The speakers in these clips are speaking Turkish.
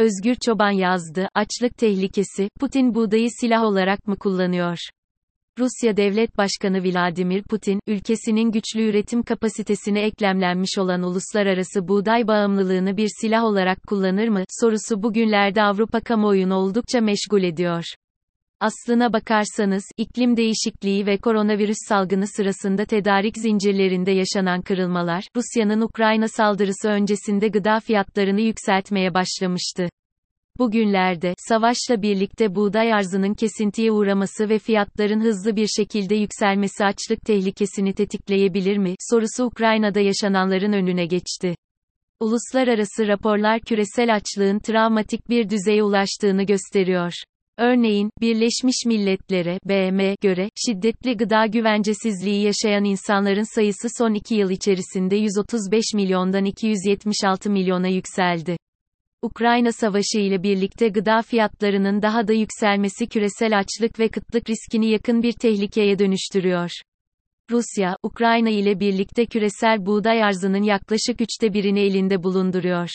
Özgür Çoban yazdı, açlık tehlikesi, Putin buğdayı silah olarak mı kullanıyor? Rusya Devlet Başkanı Vladimir Putin, ülkesinin güçlü üretim kapasitesine eklemlenmiş olan uluslararası buğday bağımlılığını bir silah olarak kullanır mı, sorusu bugünlerde Avrupa kamuoyunu oldukça meşgul ediyor. Aslına bakarsanız, iklim değişikliği ve koronavirüs salgını sırasında tedarik zincirlerinde yaşanan kırılmalar, Rusya'nın Ukrayna saldırısı öncesinde gıda fiyatlarını yükseltmeye başlamıştı. Bugünlerde, savaşla birlikte buğday arzının kesintiye uğraması ve fiyatların hızlı bir şekilde yükselmesi açlık tehlikesini tetikleyebilir mi, sorusu Ukrayna'da yaşananların önüne geçti. Uluslararası raporlar küresel açlığın travmatik bir düzeye ulaştığını gösteriyor. Örneğin, Birleşmiş Milletler'e BM göre, şiddetli gıda güvencesizliği yaşayan insanların sayısı son iki yıl içerisinde 135 milyondan 276 milyona yükseldi. Ukrayna Savaşı ile birlikte gıda fiyatlarının daha da yükselmesi küresel açlık ve kıtlık riskini yakın bir tehlikeye dönüştürüyor. Rusya, Ukrayna ile birlikte küresel buğday arzının yaklaşık üçte birini elinde bulunduruyor.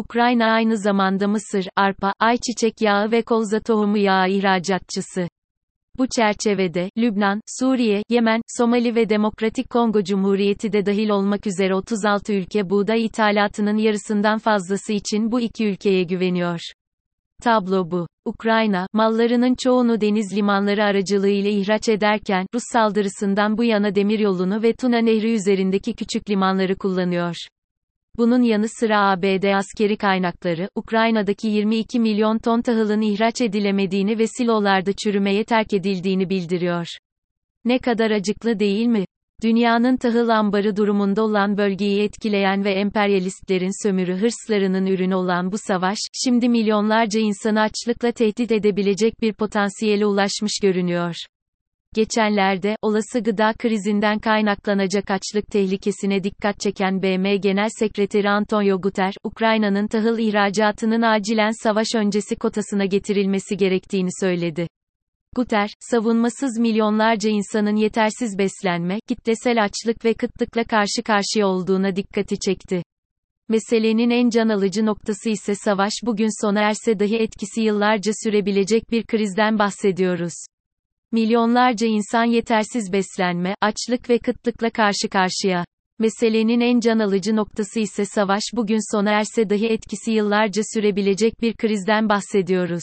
Ukrayna aynı zamanda mısır, arpa, ayçiçek yağı ve kolza tohumu yağı ihracatçısı. Bu çerçevede, Lübnan, Suriye, Yemen, Somali ve Demokratik Kongo Cumhuriyeti de dahil olmak üzere 36 ülke buğday ithalatının yarısından fazlası için bu iki ülkeye güveniyor. Tablo bu. Ukrayna, mallarının çoğunu deniz limanları aracılığıyla ihraç ederken, Rus saldırısından bu yana demiryolunu ve Tuna Nehri üzerindeki küçük limanları kullanıyor. Bunun yanı sıra ABD askeri kaynakları, Ukrayna'daki 22 milyon ton tahılın ihraç edilemediğini ve silolarda çürümeye terk edildiğini bildiriyor. Ne kadar acıklı değil mi? Dünyanın tahıl ambarı durumunda olan bölgeyi etkileyen ve emperyalistlerin sömürü hırslarının ürünü olan bu savaş, şimdi milyonlarca insanı açlıkla tehdit edebilecek bir potansiyele ulaşmış görünüyor. Geçenlerde, olası gıda krizinden kaynaklanacak açlık tehlikesine dikkat çeken BM Genel Sekreteri Antonio Guter, Ukrayna'nın tahıl ihracatının acilen savaş öncesi kotasına getirilmesi gerektiğini söyledi. Guter, savunmasız milyonlarca insanın yetersiz beslenme, kitlesel açlık ve kıtlıkla karşı karşıya olduğuna dikkati çekti. Meselenin en can alıcı noktası ise savaş bugün sona erse dahi etkisi yıllarca sürebilecek bir krizden bahsediyoruz. Milyonlarca insan yetersiz beslenme, açlık ve kıtlıkla karşı karşıya. Meselenin en can alıcı noktası ise savaş bugün sona erse dahi etkisi yıllarca sürebilecek bir krizden bahsediyoruz.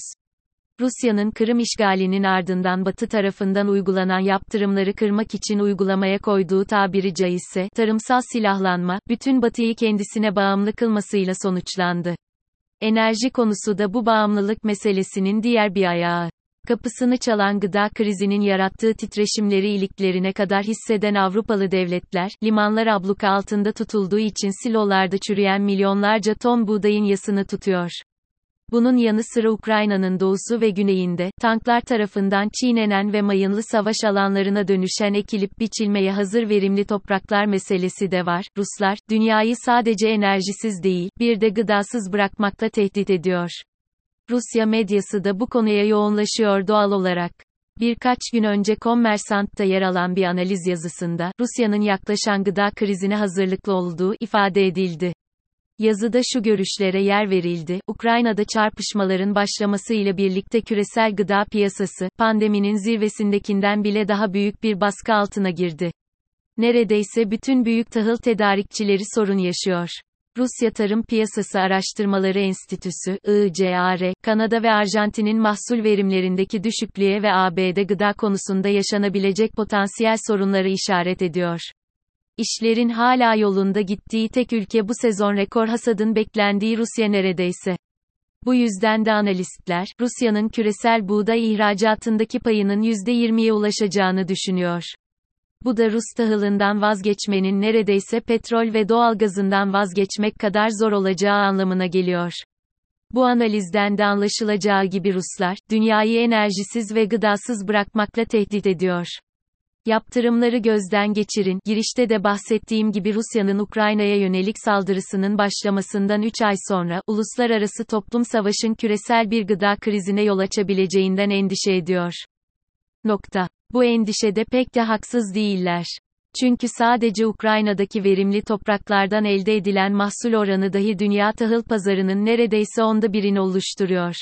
Rusya'nın Kırım işgalinin ardından Batı tarafından uygulanan yaptırımları kırmak için uygulamaya koyduğu tabiri caizse, tarımsal silahlanma, bütün Batı'yı kendisine bağımlı kılmasıyla sonuçlandı. Enerji konusu da bu bağımlılık meselesinin diğer bir ayağı. Kapısını çalan gıda krizinin yarattığı titreşimleri iliklerine kadar hisseden Avrupalı devletler, limanlar abluka altında tutulduğu için silolarda çürüyen milyonlarca ton buğdayın yasını tutuyor. Bunun yanı sıra Ukrayna'nın doğusu ve güneyinde, tanklar tarafından çiğnenen ve mayınlı savaş alanlarına dönüşen ekilip biçilmeye hazır verimli topraklar meselesi de var. Ruslar, dünyayı sadece enerjisiz değil, bir de gıdasız bırakmakla tehdit ediyor. Rusya medyası da bu konuya yoğunlaşıyor doğal olarak. Birkaç gün önce Kommersant'ta yer alan bir analiz yazısında, Rusya'nın yaklaşan gıda krizine hazırlıklı olduğu ifade edildi. Yazıda şu görüşlere yer verildi, Ukrayna'da çarpışmaların başlaması ile birlikte küresel gıda piyasası, pandeminin zirvesindekinden bile daha büyük bir baskı altına girdi. Neredeyse bütün büyük tahıl tedarikçileri sorun yaşıyor. Rusya Tarım Piyasası Araştırmaları Enstitüsü, ICAR, Kanada ve Arjantin'in mahsul verimlerindeki düşüklüğe ve ABD gıda konusunda yaşanabilecek potansiyel sorunları işaret ediyor. İşlerin hala yolunda gittiği tek ülke bu sezon rekor hasadın beklendiği Rusya neredeyse. Bu yüzden de analistler, Rusya'nın küresel buğday ihracatındaki payının %20'ye ulaşacağını düşünüyor. Bu da Rus tahılından vazgeçmenin neredeyse petrol ve doğalgazından vazgeçmek kadar zor olacağı anlamına geliyor. Bu analizden de anlaşılacağı gibi Ruslar, dünyayı enerjisiz ve gıdasız bırakmakla tehdit ediyor. Yaptırımları gözden geçirin. Girişte de bahsettiğim gibi Rusya'nın Ukrayna'ya yönelik saldırısının başlamasından 3 ay sonra, uluslararası toplum savaşın küresel bir gıda krizine yol açabileceğinden endişe ediyor. Nokta. Bu endişede pek de haksız değiller. Çünkü sadece Ukrayna'daki verimli topraklardan elde edilen mahsul oranı dahi dünya tahıl pazarının neredeyse onda birini oluşturuyor.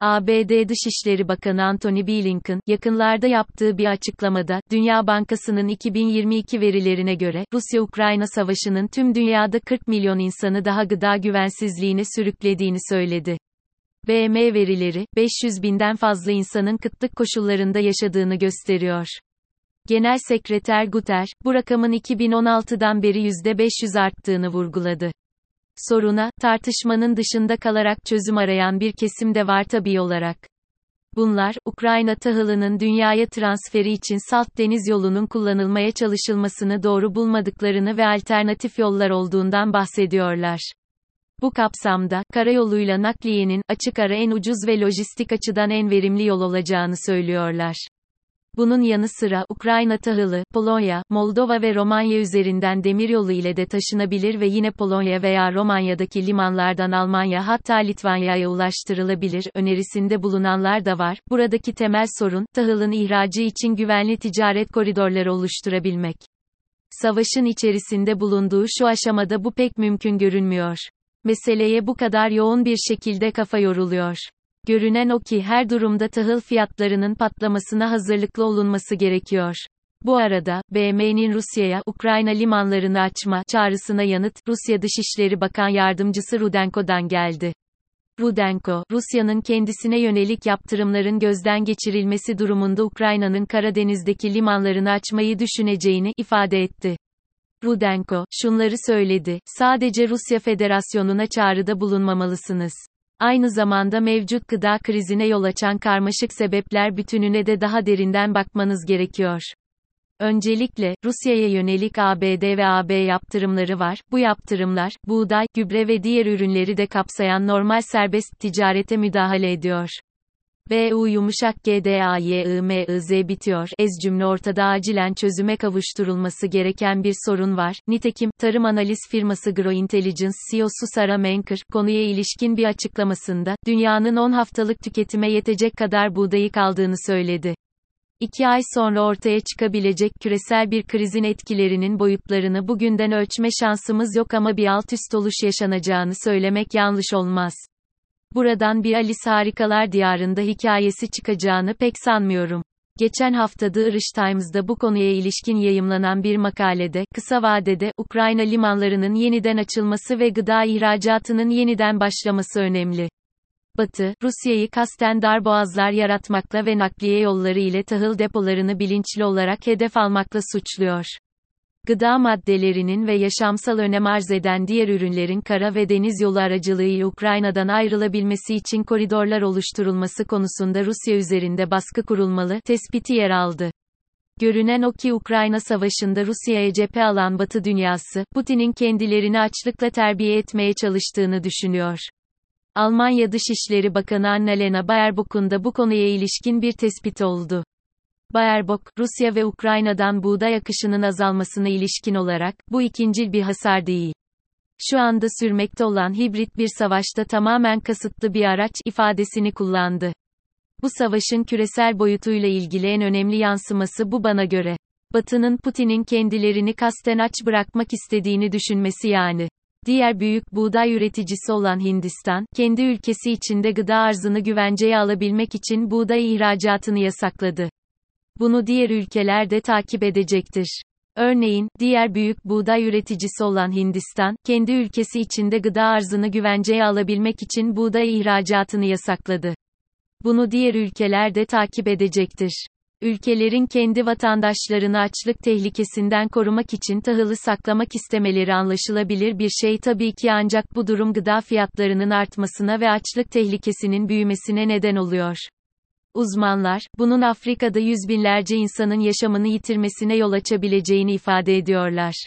ABD Dışişleri Bakanı Antony Blinken, yakınlarda yaptığı bir açıklamada, Dünya Bankası'nın 2022 verilerine göre, Rusya-Ukrayna savaşının tüm dünyada 40 milyon insanı daha gıda güvensizliğine sürüklediğini söyledi. BM verileri, 500 binden fazla insanın kıtlık koşullarında yaşadığını gösteriyor. Genel Sekreter Guter, bu rakamın 2016'dan beri %500 arttığını vurguladı. Soruna, tartışmanın dışında kalarak çözüm arayan bir kesim de var tabii olarak. Bunlar, Ukrayna tahılının dünyaya transferi için Salt Deniz yolunun kullanılmaya çalışılmasını doğru bulmadıklarını ve alternatif yollar olduğundan bahsediyorlar. Bu kapsamda, karayoluyla nakliyenin, açık ara en ucuz ve lojistik açıdan en verimli yol olacağını söylüyorlar. Bunun yanı sıra Ukrayna tahılı, Polonya, Moldova ve Romanya üzerinden demiryolu ile de taşınabilir ve yine Polonya veya Romanya'daki limanlardan Almanya hatta Litvanya'ya ulaştırılabilir önerisinde bulunanlar da var. Buradaki temel sorun, tahılın ihracı için güvenli ticaret koridorları oluşturabilmek. Savaşın içerisinde bulunduğu şu aşamada bu pek mümkün görünmüyor. Meseleye bu kadar yoğun bir şekilde kafa yoruluyor. Görünen o ki her durumda tahıl fiyatlarının patlamasına hazırlıklı olunması gerekiyor. Bu arada, BM'nin Rusya'ya, Ukrayna limanlarını açma çağrısına yanıt, Rusya Dışişleri Bakan Yardımcısı Rudenko'dan geldi. Rudenko, Rusya'nın kendisine yönelik yaptırımların gözden geçirilmesi durumunda Ukrayna'nın Karadeniz'deki limanlarını açmayı düşüneceğini ifade etti. Rudenko, şunları söyledi, sadece Rusya Federasyonu'na çağrıda bulunmamalısınız. Aynı zamanda mevcut gıda krizine yol açan karmaşık sebepler bütününe de daha derinden bakmanız gerekiyor. Öncelikle, Rusya'ya yönelik ABD ve AB yaptırımları var. Bu yaptırımlar, buğday, gübre ve diğer ürünleri de kapsayan normal serbest ticarete müdahale ediyor. BU yumuşak GDAYIMIZ bitiyor. Ez cümle ortada acilen çözüme kavuşturulması gereken bir sorun var. Nitekim, tarım analiz firması GroIntelligence CEO'su Sarah Menker, konuya ilişkin bir açıklamasında, dünyanın 10 haftalık tüketime yetecek kadar buğdayı kaldığını söyledi. İki ay sonra ortaya çıkabilecek küresel bir krizin etkilerinin boyutlarını bugünden ölçme şansımız yok ama bir alt üst oluş yaşanacağını söylemek yanlış olmaz. Buradan bir Alice Harikalar Diyarında hikayesi çıkacağını pek sanmıyorum. Geçen hafta The Irish Times'da bu konuya ilişkin yayımlanan bir makalede, kısa vadede, Ukrayna limanlarının yeniden açılması ve gıda ihracatının yeniden başlaması önemli. Batı, Rusya'yı kasten darboğazlar yaratmakla ve nakliye yolları ile tahıl depolarını bilinçli olarak hedef almakla suçluyor gıda maddelerinin ve yaşamsal önem arz eden diğer ürünlerin kara ve deniz yolu aracılığıyla Ukrayna'dan ayrılabilmesi için koridorlar oluşturulması konusunda Rusya üzerinde baskı kurulmalı tespiti yer aldı. Görünen o ki Ukrayna Savaşı'nda Rusya'ya cephe alan Batı dünyası, Putin'in kendilerini açlıkla terbiye etmeye çalıştığını düşünüyor. Almanya Dışişleri Bakanı Annalena Baerbock'un da bu konuya ilişkin bir tespit oldu. Baerbock, Rusya ve Ukrayna'dan buğday akışının azalmasına ilişkin olarak, bu ikincil bir hasar değil. Şu anda sürmekte olan hibrit bir savaşta tamamen kasıtlı bir araç ifadesini kullandı. Bu savaşın küresel boyutuyla ilgili en önemli yansıması bu bana göre. Batı'nın Putin'in kendilerini kasten aç bırakmak istediğini düşünmesi yani. Diğer büyük buğday üreticisi olan Hindistan, kendi ülkesi içinde gıda arzını güvenceye alabilmek için buğday ihracatını yasakladı. Bunu diğer ülkeler de takip edecektir. Örneğin, diğer büyük buğday üreticisi olan Hindistan, kendi ülkesi içinde gıda arzını güvenceye alabilmek için buğday ihracatını yasakladı. Bunu diğer ülkeler de takip edecektir. Ülkelerin kendi vatandaşlarını açlık tehlikesinden korumak için tahılı saklamak istemeleri anlaşılabilir bir şey tabii ki ancak bu durum gıda fiyatlarının artmasına ve açlık tehlikesinin büyümesine neden oluyor. Uzmanlar, bunun Afrika'da yüz binlerce insanın yaşamını yitirmesine yol açabileceğini ifade ediyorlar.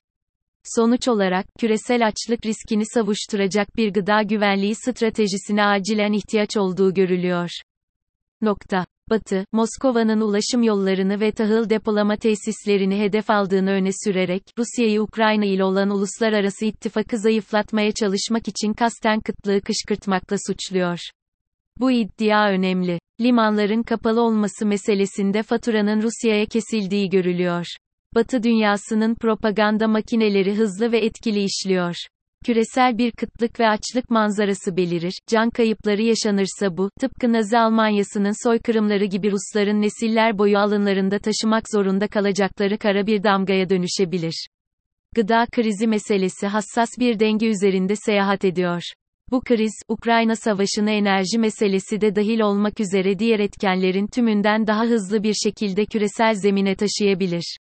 Sonuç olarak, küresel açlık riskini savuşturacak bir gıda güvenliği stratejisine acilen ihtiyaç olduğu görülüyor. Nokta. Batı, Moskova'nın ulaşım yollarını ve tahıl depolama tesislerini hedef aldığını öne sürerek, Rusya'yı Ukrayna ile olan uluslararası ittifakı zayıflatmaya çalışmak için kasten kıtlığı kışkırtmakla suçluyor. Bu iddia önemli. Limanların kapalı olması meselesinde faturanın Rusya'ya kesildiği görülüyor. Batı dünyasının propaganda makineleri hızlı ve etkili işliyor. Küresel bir kıtlık ve açlık manzarası belirir, can kayıpları yaşanırsa bu, tıpkı Nazi Almanyası'nın soykırımları gibi Rusların nesiller boyu alınlarında taşımak zorunda kalacakları kara bir damgaya dönüşebilir. Gıda krizi meselesi hassas bir denge üzerinde seyahat ediyor. Bu kriz, Ukrayna Savaşı'na enerji meselesi de dahil olmak üzere diğer etkenlerin tümünden daha hızlı bir şekilde küresel zemine taşıyabilir.